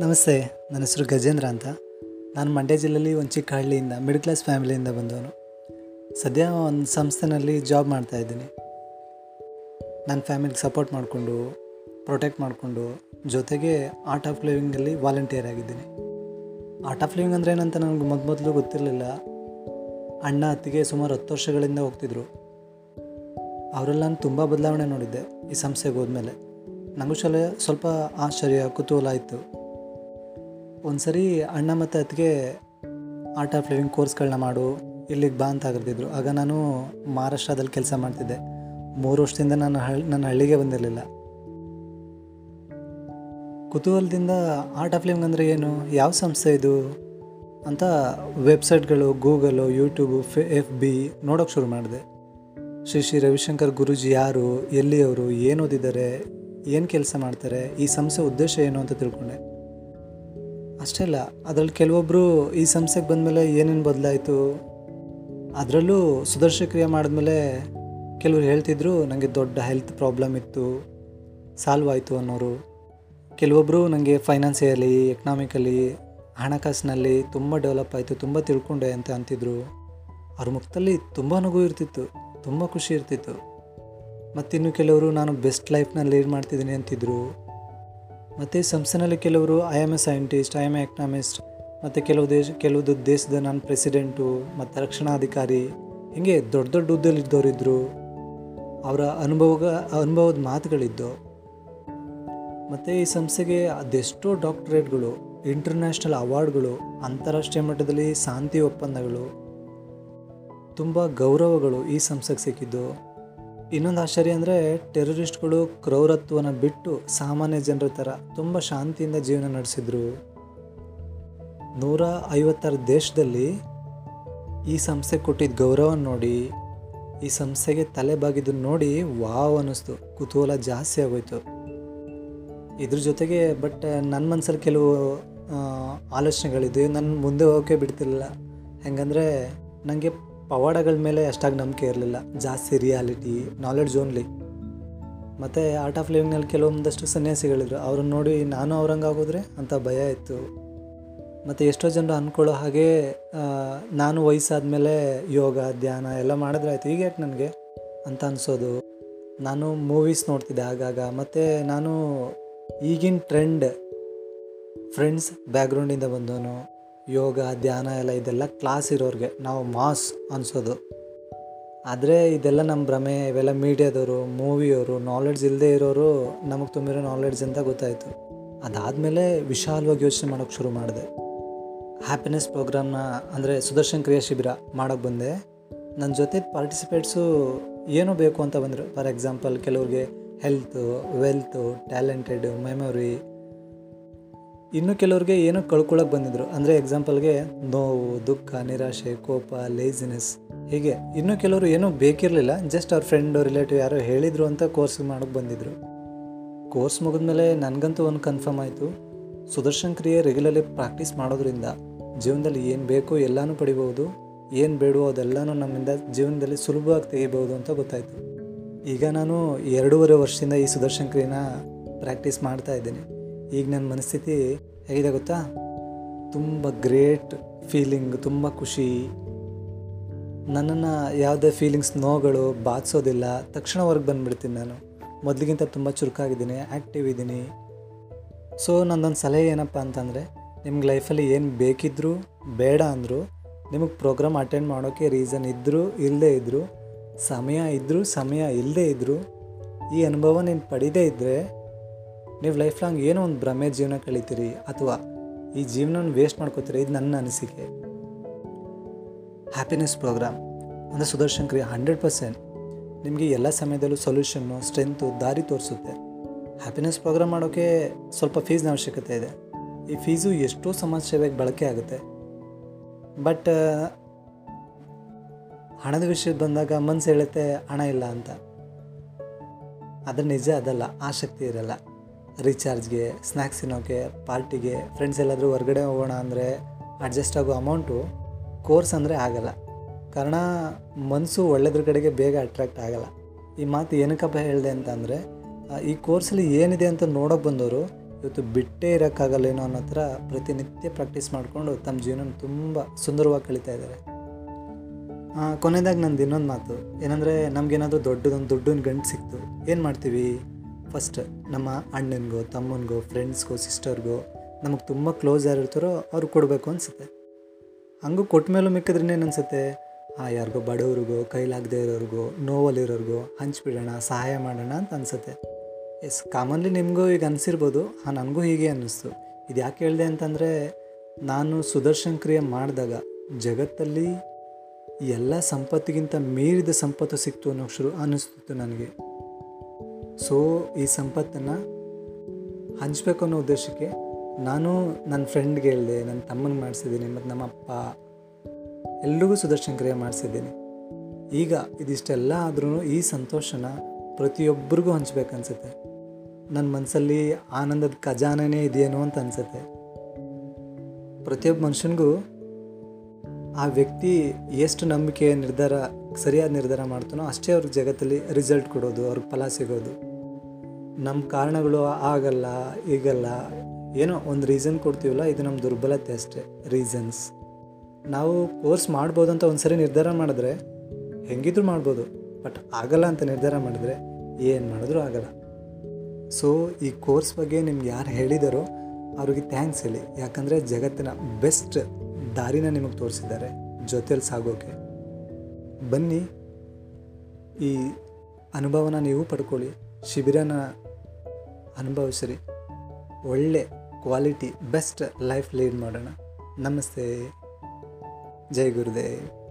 ನಮಸ್ತೆ, ನನ್ನ ಹೆಸರು ಗಜೇಂದ್ರ ಅಂತ. ನಾನು ಮಂಡ್ಯ ಜಿಲ್ಲೆಯಲ್ಲಿ ಒಂದು ಚಿಕ್ಕ ಹಳ್ಳಿಯಿಂದ ಮಿಡ್ ಕ್ಲಾಸ್ ಫ್ಯಾಮಿಲಿಯಿಂದ ಬಂದವನು. ಸದ್ಯ ಒಂದು ಸಂಸ್ಥೆನಲ್ಲಿ ಜಾಬ್ ಮಾಡ್ತಾ ಇದ್ದೀನಿ. ನನ್ನ ಫ್ಯಾಮಿಲಿಗೆ ಸಪೋರ್ಟ್ ಮಾಡಿಕೊಂಡು ಪ್ರೊಟೆಕ್ಟ್ ಮಾಡಿಕೊಂಡು, ಜೊತೆಗೆ ಆರ್ಟ್ ಆಫ್ ಲಿವಿಂಗಲ್ಲಿ ವಾಲಂಟಿಯರ್ ಆಗಿದ್ದೀನಿ. ಆರ್ಟ್ ಆಫ್ ಲಿವಿಂಗ್ ಅಂದರೆ ಏನಂತ ನನಗೆ ಮೊದಲು ಮೊದಲು ಗೊತ್ತಿರಲಿಲ್ಲ. ಅಣ್ಣ, ಅತ್ತಿಗೆ ಸುಮಾರು ಹತ್ತು ವರ್ಷಗಳಿಂದ ಹೋಗ್ತಿದ್ರು. ಅವರೆಲ್ಲ ನಾನು ತುಂಬ ಬದಲಾವಣೆ ನೋಡಿದ್ದೆ ಈ ಸಂಸ್ಥೆಗೆ ಹೋದ್ಮೇಲೆ. ನನಗೂ ಸ್ವಲ್ಪ ಆಶ್ಚರ್ಯ, ಕುತೂಹಲ ಇತ್ತು. ಒಂದು ಸರಿ ಅಣ್ಣ ಮತ್ತು ಅತ್ತಿಗೆ ಆರ್ಟ್ ಆಫ್ ಲಿವಿಂಗ್ ಕೋರ್ಸ್ಗಳನ್ನ ಮಾಡು, ಇಲ್ಲಿಗೆ ಬಾ ಅಂತ ಕರೆದಿದ್ರು ಆಗ ನಾನು ಮಹಾರಾಷ್ಟ್ರದಲ್ಲಿ ಕೆಲಸ ಮಾಡ್ತಿದ್ದೆ. ಮೂರು ವರ್ಷದಿಂದ ನಾನು ಹಳ್ಳಿ ನನ್ನ ಹಳ್ಳಿಗೆ ಬಂದಿರಲಿಲ್ಲ. ಕುತೂಹಲದಿಂದ ಆರ್ಟ್ ಆಫ್ ಲಿವಿಂಗ್ ಅಂದರೆ ಏನು, ಯಾವ ಸಂಸ್ಥೆ ಇದು ಅಂತ ವೆಬ್ಸೈಟ್ಗಳು, ಗೂಗಲು, ಯೂಟ್ಯೂಬು, ಫೆ ಎಫ್ ಬಿ ನೋಡೋಕ್ಕೆ ಶುರು ಮಾಡಿದೆ. ಶ್ರೀ ಶ್ರೀ ರವಿಶಂಕರ್ ಗುರೂಜಿ ಯಾರು, ಎಲ್ಲಿಯವರು, ಏನು ಓದಿದ್ದಾರೆ, ಏನು ಕೆಲಸ ಮಾಡ್ತಾರೆ, ಈ ಸಂಸ್ಥೆ ಉದ್ದೇಶ ಏನು ಅಂತ ತಿಳ್ಕೊಂಡೆ. ಅಷ್ಟೇ ಅಲ್ಲ, ಅದರಲ್ಲಿ ಕೆಲವೊಬ್ಬರು ಈ ಸಂಸ್ಥೆಗೆ ಬಂದಮೇಲೆ ಏನೇನು ಬದಲಾಯಿತು, ಅದರಲ್ಲೂ ಸುದರ್ಶ ಕ್ರಿಯೆ ಮಾಡಿದ್ಮೇಲೆ ಕೆಲವರು ಹೇಳ್ತಿದ್ರು ನನಗೆ ದೊಡ್ಡ ಹೆಲ್ತ್ ಪ್ರಾಬ್ಲಮ್ ಇತ್ತು ಸಾಲ್ವ್ ಆಯಿತು ಅನ್ನೋರು. ಕೆಲವೊಬ್ಬರು ನನಗೆ ಫೈನಾನ್ಸಿಯಲಿ ಎಕನಾಮಿಕಲಿ ಹಣಕಾಸಿನಲ್ಲಿ ತುಂಬ ಡೆವಲಪ್ ಆಯಿತು, ತುಂಬ ತಿಳ್ಕೊಂಡೆ ಅಂತ ಅಂತಿದ್ರು. ಅವ್ರ ಮುಖದಲ್ಲಿ ತುಂಬ ನಗು ಇರ್ತಿತ್ತು, ತುಂಬ ಖುಷಿ ಇರ್ತಿತ್ತು. ಮತ್ತಿನ್ನು ಕೆಲವರು, ನಾನು ಬೆಸ್ಟ್ ಲೈಫ್ನ ಲೀಡ್ ಮಾಡ್ತಿದ್ದೀನಿ ಅಂತಿದ್ರು. ಮತ್ತು ಸಂಸ್ಥೆನಲ್ಲಿ ಕೆಲವರು I am a scientist I am a economist ಮತ್ತು ಕೆಲವು ದೇಶ, ಕೆಲವು ದೇಶದ ನಾನು ಪ್ರೆಸಿಡೆಂಟು ಮತ್ತು ರಕ್ಷಣಾಧಿಕಾರಿ, ಹೀಗೆ ದೊಡ್ಡ ದೊಡ್ಡ ಹುದ್ದೆಲಿ ಇದ್ದವರಿದ್ದರು ಅವರ ಅನುಭವ ಅನುಭವದ ಮಾತುಗಳಿದ್ದು ಮತ್ತು ಈ ಸಂಸ್ಥೆಗೆ ಅದೆಷ್ಟೋ ಡಾಕ್ಟರೇಟ್ಗಳು ಇಂಟರ್ನ್ಯಾಷನಲ್ ಅವಾರ್ಡ್ಗಳು ಅಂತಾರಾಷ್ಟ್ರೀಯ ಮಟ್ಟದಲ್ಲಿ ಶಾಂತಿ ಒಪ್ಪಂದಗಳು, ತುಂಬ ಗೌರವಗಳು ಈ ಸಂಸ್ಥೆಗೆ ಸಿಕ್ಕಿದ್ದು ಇನ್ನೊಂದು ಆಶ್ಚರ್ಯ ಅಂದರೆ ಟೆರರಿಸ್ಟ್ಗಳು ಕ್ರೌರತ್ವನ ಬಿಟ್ಟು ಸಾಮಾನ್ಯ ಜನರ ಥರ ತುಂಬ ಶಾಂತಿಯಿಂದ ಜೀವನ ನಡೆಸಿದ್ರು. ನೂರ ಐವತ್ತಾರು ದೇಶದಲ್ಲಿ ಈ ಸಂಸ್ಥೆ ಕೊಟ್ಟಿದ್ದ ಗೌರವ ನೋಡಿ, ಈ ಸಂಸ್ಥೆಗೆ ತಲೆ ಬಾಗಿದ್ದನ್ನು ನೋಡಿ ವಾವ್ ಅನ್ನಿಸ್ತು, ಕುತೂಹಲ ಜಾಸ್ತಿ ಆಗೋಯ್ತು. ಇದ್ರ ಜೊತೆಗೆ ಬಟ್ ನನ್ನ ಮನಸ್ಸಲ್ಲಿ ಕೆಲವು ಆಲೋಚನೆಗಳಿದ್ದು ನನ್ನ ಮುಂದೆ ಹೋಗೋಕ್ಕೆ ಬಿಡ್ತಿರಲಿಲ್ಲ. ಹೆಂಗಂದರೆ ನನಗೆ ಪವಾಡಗಳ ಮೇಲೆ ಅಷ್ಟಾಗಿ ನಂಬಿಕೆ ಇರಲಿಲ್ಲ. ಜಾಸ್ತಿ ರಿಯಾಲಿಟಿ ನಾಲೆಡ್ಜ್ ಓನ್ಲಿ ಮತ್ತು ಆರ್ಟ್ ಆಫ್ ಲಿವಿಂಗ್ನಲ್ಲಿ ಕೆಲವೊಂದಷ್ಟು ಸನ್ಯಾಸಿಗಳಿದ್ರು. ಅವ್ರನ್ನ ನೋಡಿ ನಾನು ಅವ್ರಂಗೆ ಆಗೋದ್ರೆ ಅಂತ ಭಯ ಇತ್ತು. ಮತ್ತು ಎಷ್ಟೋ ಜನರು ಅಂದ್ಕೊಳ್ಳೋ ಹಾಗೆ ನಾನು ವಯಸ್ಸಾದಮೇಲೆ ಯೋಗ, ಧ್ಯಾನ ಎಲ್ಲ ಮಾಡಿದ್ರೆ ಆಯಿತು. ಈಗ ಯಾಕೆ ನನಗೆ? ಅಂತ ಅನಿಸೋದು. ನಾನು ಮೂವೀಸ್ ನೋಡ್ತಿದ್ದೆ ಆಗಾಗ. ಮತ್ತು ನಾನು ಈಗಿನ ಟ್ರೆಂಡ್ ಫ್ರೆಂಡ್ಸ್ ಬ್ಯಾಕ್ಗ್ರೌಂಡಿಂದ ಬಂದವನು. ಯೋಗ, ಧ್ಯಾನ ಎಲ್ಲ ಇದೆಲ್ಲ ಕ್ಲಾಸ್ ಇರೋರಿಗೆ. ನಾವು ಮಾಸ್ ಅನಿಸೋದು. ಆದರೆ ಇದೆಲ್ಲ ನಮ್ಮ ಭ್ರಮೆ, ಇವೆಲ್ಲ ಮೀಡಿಯಾದವರು ಮೂವಿಯವರು ನಾಲೆಡ್ಜ್ ಇಲ್ಲದೆ ಇರೋರು ನಮಗೆ ತುಂಬಿರೋ ನಾಲೆಡ್ಜ್ ಅಂತ ಗೊತ್ತಾಯಿತು. ಅದಾದಮೇಲೆ ವಿಶಾಲವಾಗಿ ಯೋಚನೆ ಮಾಡೋಕ್ಕೆ ಶುರು ಮಾಡಿದೆ. ಹ್ಯಾಪಿನೆಸ್ ಪ್ರೋಗ್ರಾಮ್ನ ಅಂದರೆ ಸುದರ್ಶನ್ ಕ್ರಿಯಾ ಶಿಬಿರ ಮಾಡೋಕ್ಕೆ ಬಂದೆ. ನನ್ನ ಜೊತೆ ಪಾರ್ಟಿಸಿಪೇಟ್ಸು ಏನು ಬೇಕು ಅಂತ ಬಂದರು. ಫಾರ್ ಎಕ್ಸಾಂಪಲ್ ಕೆಲವ್ರಿಗೆ ಹೆಲ್ತು ವೆಲ್ತು ಟ್ಯಾಲೆಂಟೆಡ್ ಮೆಮೊರಿ ಇನ್ನು ಕೆಲವ್ರಿಗೆ ಏನೋ ಕಳ್ಕೊಳಕ್ಕೆ ಬಂದಿದ್ರು. ಅಂದರೆ ಎಕ್ಸಾಂಪಲ್ಗೆ ನೋವು, ದುಃಖ, ನಿರಾಶೆ, ಕೋಪ ಲೇಸಿನೆಸ್ ಹೀಗೆ ಇನ್ನು ಕೆಲವರು ಏನೂ ಬೇಕಿರಲಿಲ್ಲ. ಜಸ್ಟ್ ಅವ್ರ ಫ್ರೆಂಡು ರಿಲೇಟಿವ್ ಯಾರೋ ಹೇಳಿದರು ಅಂತ ಕೋರ್ಸ್ ಮಾಡೋಕ್ಕೆ ಬಂದಿದ್ರು. ಕೋರ್ಸ್ ಮುಗಿದ್ಮೇಲೆ ನನಗಂತೂ ಒಂದು ಕನ್ಫರ್ಮ್ ಆಯಿತು. ಸುದರ್ಶನ್ ಕ್ರಿಯೆ ರೆಗ್ಯುಲರ್ಲಿ ಪ್ರಾಕ್ಟೀಸ್ ಮಾಡೋದ್ರಿಂದ ಜೀವನದಲ್ಲಿ ಏನು ಬೇಕೋ ಎಲ್ಲನೂ ಪಡಿಬೋದು ಏನು ಬೇಡವೋ ಅದೆಲ್ಲನೂ ನಮ್ಮಿಂದ ಜೀವನದಲ್ಲಿ ಸುಲಭವಾಗಿ ತೆಗಿಬೋದು ಅಂತ ಗೊತ್ತಾಯಿತು. ಈಗ ನಾನು ಎರಡೂವರೆ ವರ್ಷದಿಂದ ಈ ಸುದರ್ಶನ್ ಕ್ರಿಯೆನ ಪ್ರಾಕ್ಟೀಸ್ ಮಾಡ್ತಾ ಈಗ ನನ್ನ ಮನಸ್ಥಿತಿ ಹೇಗಿದೆ ಗೊತ್ತಾ? ತುಂಬ ಗ್ರೇಟ್ ಫೀಲಿಂಗ್, ತುಂಬ ಖುಷಿ. ನನ್ನನ್ನು ಯಾವುದೇ ಫೀಲಿಂಗ್ಸ್ ನೋಗಳು ಬಾಧಿಸೋದಿಲ್ಲ ತಕ್ಷಣ ಹೊರಗೆ ಬಂದುಬಿಡ್ತೀನಿ ನಾನು. ಮೊದಲಿಗಿಂತ ತುಂಬ ಚುರುಕಾಗಿದ್ದೀನಿ ಆ್ಯಕ್ಟಿವ್ ಇದ್ದೀನಿ. ಸೊ ನನ್ನೊಂದು ಸಲಹೆ ಏನಪ್ಪ ಅಂತಂದರೆ, ನಿಮ್ಗೆ ಲೈಫಲ್ಲಿ ಏನು ಬೇಕಿದ್ದರೂ ಬೇಡ ಅಂದರು, ನಿಮಗೆ ಪ್ರೋಗ್ರಾಮ್ ಅಟೆಂಡ್ ಮಾಡೋಕ್ಕೆ ರೀಸನ್ ಇದ್ದರೂ ಇಲ್ಲದೇ ಇದ್ದರೂ ಸಮಯ ಇದ್ದರೂ ಸಮಯ ಇಲ್ಲದೇ ಇದ್ದರೂ ಈ ಅನುಭವ ನೀನು ಪಡೀದೇ ಇದ್ದರೆ ನೀವು ಲೈಫ್ ಲಾಂಗ್ ಏನೋ ಒಂದು ಭ್ರಮೆ ಜೀವನ ಕಳಿತೀರಿ ಅಥವಾ ಈ ಜೀವನವನ್ನು ವೇಸ್ಟ್ ಮಾಡ್ಕೋತೀರಿ, ಇದು ನನ್ನ ಅನಿಸಿಕೆ. ಹ್ಯಾಪಿನೆಸ್ ಪ್ರೋಗ್ರಾಮ್ ಅಂದರೆ ಸುದರ್ಶನ್ ಕ್ರಿಯೆ ಹಂಡ್ರೆಡ್ ಪರ್ಸೆಂಟ್ ನಿಮಗೆ ಎಲ್ಲ ಸಮಯದಲ್ಲೂ ಸೊಲ್ಯೂಷನ್ನು ಸ್ಟ್ರೆಂತು ದಾರಿ ತೋರಿಸುತ್ತೆ. ಹ್ಯಾಪಿನೆಸ್ ಪ್ರೋಗ್ರಾಮ್ ಮಾಡೋಕ್ಕೆ ಸ್ವಲ್ಪ ಫೀಸ್ನ ಅವಶ್ಯಕತೆ ಇದೆ. ಈ ಫೀಸು ಎಷ್ಟೋ ಸಮಾಜ ಸೇವೆಗೆ ಬಳಕೆ ಆಗುತ್ತೆ. ಬಟ್ ಹಣದ ವಿಷಯ ಬಂದಾಗ ಮನಸ್ಸು ಹೇಳುತ್ತೆ ಹಣ ಇಲ್ಲ ಅಂತ. ಅದು ನಿಜ ಅದಲ್ಲ, ಆಸಕ್ತಿ ಇರಲ್ಲ. ರೀಚಾರ್ಜ್ಗೆ ಸ್ನ್ಯಾಕ್ಸ್ ತಿನ್ನೋಕ್ಕೆ ಪಾರ್ಟಿಗೆ ಫ್ರೆಂಡ್ಸ್ ಎಲ್ಲಾದರೂ ಹೊರಗಡೆ ಹೋಗೋಣ ಅಂದರೆ ಅಡ್ಜಸ್ಟ್ ಆಗೋ ಅಮೌಂಟು ಕೋರ್ಸ್ ಅಂದರೆ ಆಗಲ್ಲ. ಕಾರಣ ಮನಸ್ಸು ಒಳ್ಳೆದ್ರ ಕಡೆಗೆ ಬೇಗ ಅಟ್ರಾಕ್ಟ್ ಆಗಲ್ಲ. ಈ ಮಾತು ಏನಕ್ಕಪ್ಪ ಹೇಳಿದೆ ಅಂತಂದರೆ ಈ ಕೋರ್ಸಲ್ಲಿ ಏನಿದೆ ಅಂತ ನೋಡೋಕೆ ಬಂದವರು ಇವತ್ತು ಬಿಟ್ಟೇ ಇರೋಕ್ಕಾಗಲ್ಲೇನೋ ಅನ್ನೋ ಥರ ಪ್ರತಿನಿತ್ಯ ಪ್ರಾಕ್ಟೀಸ್ ಮಾಡಿಕೊಂಡು ತಮ್ಮ ಜೀವನ ತುಂಬ ಸುಂದರವಾಗಿ ಕಳೀತಾ ಇದ್ದಾರೆ. ಕೊನೆಯದಾಗಿ ನಂದು ಇನ್ನೊಂದು ಮಾತು. ಏನಂದರೆ, ನಮಗೇನಾದರೂ ದೊಡ್ಡದೊಂದು ದುಡ್ಡೊಂದು ಗಂಟು ಸಿಕ್ತು, ಏನು ಮಾಡ್ತೀವಿ? ಫಸ್ಟ್ ನಮ್ಮ ಅಣ್ಣನಿಗೋ, ತಮ್ಮನಿಗೋ ಫ್ರೆಂಡ್ಸ್ಗೋ ಸಿಸ್ಟರ್ಗೋ ನಮಗೆ ತುಂಬ ಕ್ಲೋಸ್ ಯಾರಿರ್ತಾರೋ ಅವ್ರಿಗೆ ಕೊಡಬೇಕು ಅನಿಸುತ್ತೆ. ಹಂಗೂ ಕೊಟ್ಟ ಮೇಲೂ ಮಿಕ್ಕಿದ್ರೇನು ಅನಿಸುತ್ತೆ? ಆ, ಯಾರಿಗೋ ಬಡವ್ರಿಗೋ, ಕೈಲಾಗದೇ ಇರೋರಿಗೋ, ನೋವಲ್ಲಿರೋರಿಗೋ ಹಂಚ್ಬಿಡೋಣ ಸಹಾಯ ಮಾಡೋಣ ಅಂತ ಅನಿಸುತ್ತೆ. ಎಸ್ ಕಾಮನ್ಲಿ ನಿಮಗೂ ಈಗ ಅನಿಸಿರ್ಬೋದು ಹಾಂ ನನಗೂ ಹೀಗೆ ಅನ್ನಿಸ್ತು. ಇದು ಯಾಕೆ ಹೇಳಿದೆ ಅಂತಂದರೆ, ನಾನು ಸುದರ್ಶನ್ ಕ್ರಿಯೆ ಮಾಡಿದಾಗ ಜಗತ್ತಲ್ಲಿ ಎಲ್ಲ ಸಂಪತ್ತಿಗಿಂತ ಮೀರಿದ ಸಂಪತ್ತು ಸಿಕ್ತು ಅನ್ನೋ ಶುರು ಅನ್ನಿಸ್ತಿತ್ತು ನನಗೆ. ಸೊ, ಈ ಸಂಪತ್ತನ್ನು ಹಂಚಬೇಕು ಅನ್ನೋ ಉದ್ದೇಶಕ್ಕೆ ನಾನು ನನ್ನ ಫ್ರೆಂಡ್ಗೆ ಹೇಳಿದೆ ನನ್ನ ತಮ್ಮನಿಗೆ ಮಾಡಿಸಿದ್ದೀನಿ, ಮತ್ತು ನಮ್ಮ ಅಪ್ಪ ಎಲ್ರಿಗೂ ಸುದರ್ಶನ್ ಕ್ರಿಯೆ ಮಾಡಿಸಿದ್ದೀನಿ. ಈಗ ಇದಿಷ್ಟೆಲ್ಲ ಆದ್ರೂ ಈ ಸಂತೋಷನ ಪ್ರತಿಯೊಬ್ಬರಿಗೂ ಹಂಚ್ಬೇಕನ್ಸುತ್ತೆ ನನ್ನ ಮನಸ್ಸಲ್ಲಿ ಆನಂದದ ಖಜಾನೇ ಇದೆಯೇನೋ ಅಂತ ಅನಿಸುತ್ತೆ. ಪ್ರತಿಯೊಬ್ಬ ಮನುಷ್ಯನಿಗೂ ಆ ವ್ಯಕ್ತಿ ಎಷ್ಟು ನಂಬಿಕೆ ನಿರ್ಧಾರ, ಸರಿಯಾದ ನಿರ್ಧಾರ ಮಾಡ್ತಾನೋ ಅಷ್ಟೇ ಅವ್ರಿಗೆ ಜಗತ್ತಲ್ಲಿ ರಿಸಲ್ಟ್ ಕೊಡೋದು ಅವ್ರಿಗೆ ಫಲ ಸಿಗೋದು. ನಮ್ಮ ಕಾರಣಗಳು ಆಗಲ್ಲ, ಈಗಲ್ಲ, ಏನೋ ಒಂದು ರೀಸನ್ ಕೊಡ್ತೀವಲ್ಲ, ಇದು ನಮ್ಮ ದುರ್ಬಲತೆ ಅಷ್ಟೇ ರೀಸನ್ಸ್ ನಾವು ಕೋರ್ಸ್ ಮಾಡ್ಬೋದು ಅಂತ ಒಂದು ಸರಿ ನಿರ್ಧಾರ ಮಾಡಿದ್ರೆ, ಹೆಂಗಿದ್ರು ಮಾಡ್ಬೋದು ಬಟ್ ಆಗಲ್ಲ ಅಂತ ನಿರ್ಧಾರ ಮಾಡಿದ್ರೆ ಏನು ಮಾಡಿದ್ರೂ ಆಗಲ್ಲ. ಸೊ ಈ ಕೋರ್ಸ್ ಬಗ್ಗೆ ನಿಮ್ಗೆ ಯಾರು ಹೇಳಿದಾರೋ, ಅವ್ರಿಗೆ ಥ್ಯಾಂಕ್ಸ್ ಹೇಳಿ. ಯಾಕಂದರೆ ಜಗತ್ತಿನ ಬೆಸ್ಟ್ ದಾರಿನ ನಿಮಗೆ ತೋರಿಸಿದ್ದಾರೆ ಜೊತೆಯಲ್ಲಿ ಸಾಗೋಕೆ. ಬನ್ನಿ, ಈ ಅನುಭವನ ನೀವು ಪಡ್ಕೊಳ್ಳಿ, ಶಿಬಿರನ ಅನುಭವಿಸಿರಿ. ಒಳ್ಳೆ ಕ್ವಾಲಿಟಿ ಬೆಸ್ಟ್ ಲೈಫ್ ಲೀಡ್ ಮಾಡೋಣ. ನಮಸ್ತೆ. ಜೈ ಗುರುದೇವ್.